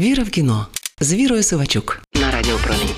Віра в кіно з Вірою Сивачук на радіопромінь.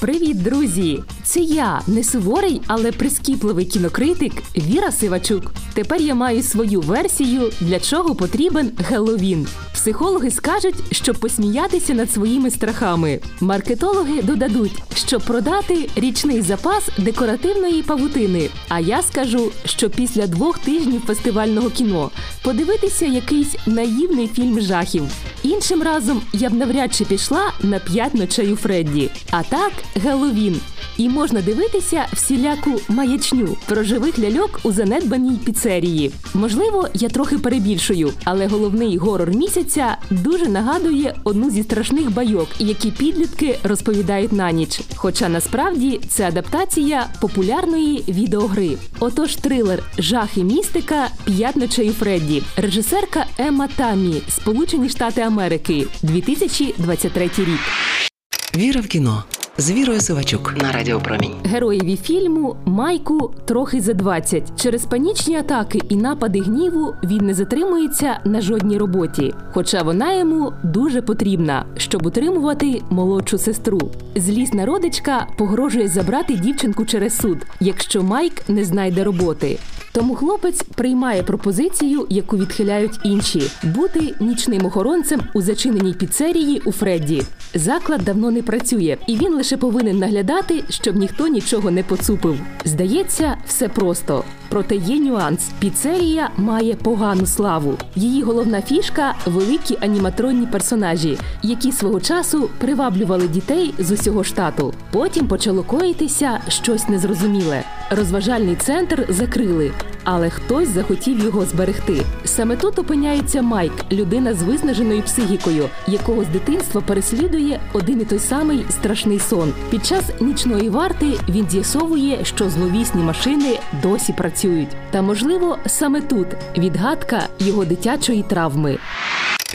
Привіт, друзі! Це я, не суворий, але прискіпливий кінокритик Віра Сивачук. Тепер я маю свою версію, для чого потрібен Геловін. Психологи скажуть, щоб посміятися над своїми страхами. Маркетологи додадуть, щоб продати річний запас декоративної павутини. А я скажу, що після двох тижнів фестивального кіно подивитися якийсь наївний фільм жахів. Іншим разом я б навряд чи пішла на п'ять у Фредді. А так, Геловін. І можна дивитися всіляку маячню про живих ляльок у занедбаній піцерії. Можливо, я трохи перебільшую, але головний горор місяця дуже нагадує одну зі страшних байок, які підлітки розповідають на ніч. Хоча насправді це адаптація популярної відеогри. Отож, трилер Жах і містика П'ять Фредді, режисерка Емма Тамі, Сполучені Штати Америки, 2023 рік. Віра в кіно з Вірою Сивачук на Радіо Промінь. Героєві фільму Майку трохи за 20. Через панічні атаки і напади гніву він не затримується на жодній роботі, хоча вона йому дуже потрібна, щоб утримувати молодшу сестру. Злісна родичка погрожує забрати дівчинку через суд, якщо Майк не знайде роботи. Тому хлопець приймає пропозицію, яку відхиляють інші бути нічним охоронцем у зачиненій піцерії у Фредді. Заклад давно не працює, і він лише повинен наглядати, щоб ніхто нічого не поцупив. Здається, все просто. Проте є нюанс. Піцерія має погану славу. Її головна фішка великі аніматронні персонажі, які свого часу приваблювали дітей з усього штату. Потім почало коїтися щось незрозуміле. Розважальний центр закрили, але хтось захотів його зберегти. Саме тут опиняється Майк, людина з виснаженою психікою, якого з дитинства переслідує один і той самий страшний сон. Під час нічної варти він з'ясовує, що зловісні машини досі працюють. Та можливо, саме тут відгадка його дитячої травми.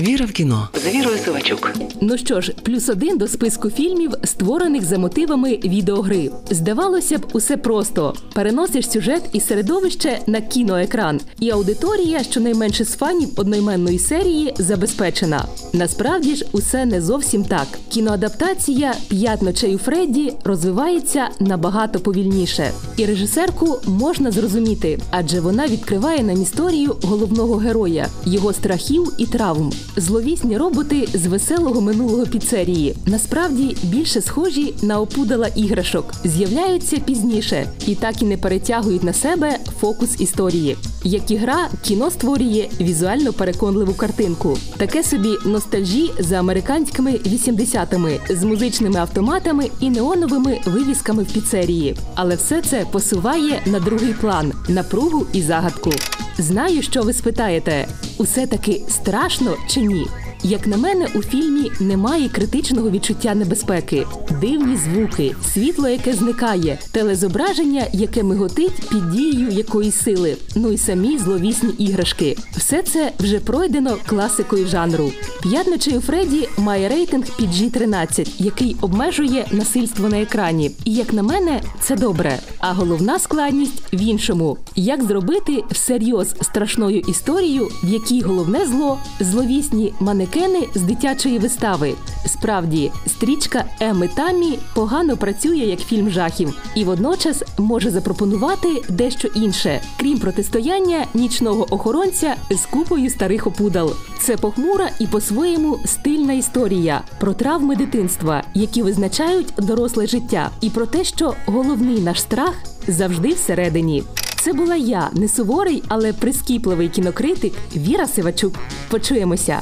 Віра в кіно з Вірою Сивачук. Ну що ж, плюс один до списку фільмів, створених за мотивами відеогри. Здавалося б, усе просто: переносиш сюжет і середовище на кіноекран, і аудиторія, щонайменше з фанів одноіменної серії, забезпечена. Насправді ж, усе не зовсім так. Кіноадаптація «П'ять ночей у Фредді розвивається набагато повільніше, і режисерку можна зрозуміти, адже вона відкриває нам історію головного героя, його страхів і травм. Зловісні роботи з веселого минулого піцерії насправді більше схожі на опудала іграшок, з'являються пізніше і так і не перетягують на себе фокус історії. Як і гра, кіно створює візуально переконливу картинку, таке собі ностальжі за американськими 80-ми з музичними автоматами і неоновими вивісками в піцерії. Але все це посуває на другий план напругу і загадку. Знаю, що ви спитаєте: усе таки страшно чи ні? Як на мене, у фільмі немає критичного відчуття небезпеки, дивні звуки, світло, яке зникає, телезображення, яке миготить під дією якоїсь сили, ну і самі зловісні іграшки. Все це вже пройдено класикою жанру. П'ятничий у Фредді має рейтинг PG-13, який обмежує насильство на екрані. І як на мене, це добре. А головна складність в іншому: як зробити всерйоз страшною історію, в якій головне зло зловісні манекени з дитячої вистави. Справді, стрічка Еми Тамі погано працює як фільм жахів і водночас може запропонувати дещо інше, крім протистояння нічного охоронця з купою старих опудал. Це похмура і по-своєму стильна історія про травми дитинства, які визначають доросле життя, і про те, що головний наш страх завжди всередині. Це була я, не суворий, але прискіпливий кінокритик Віра Сивачук. Почуємося.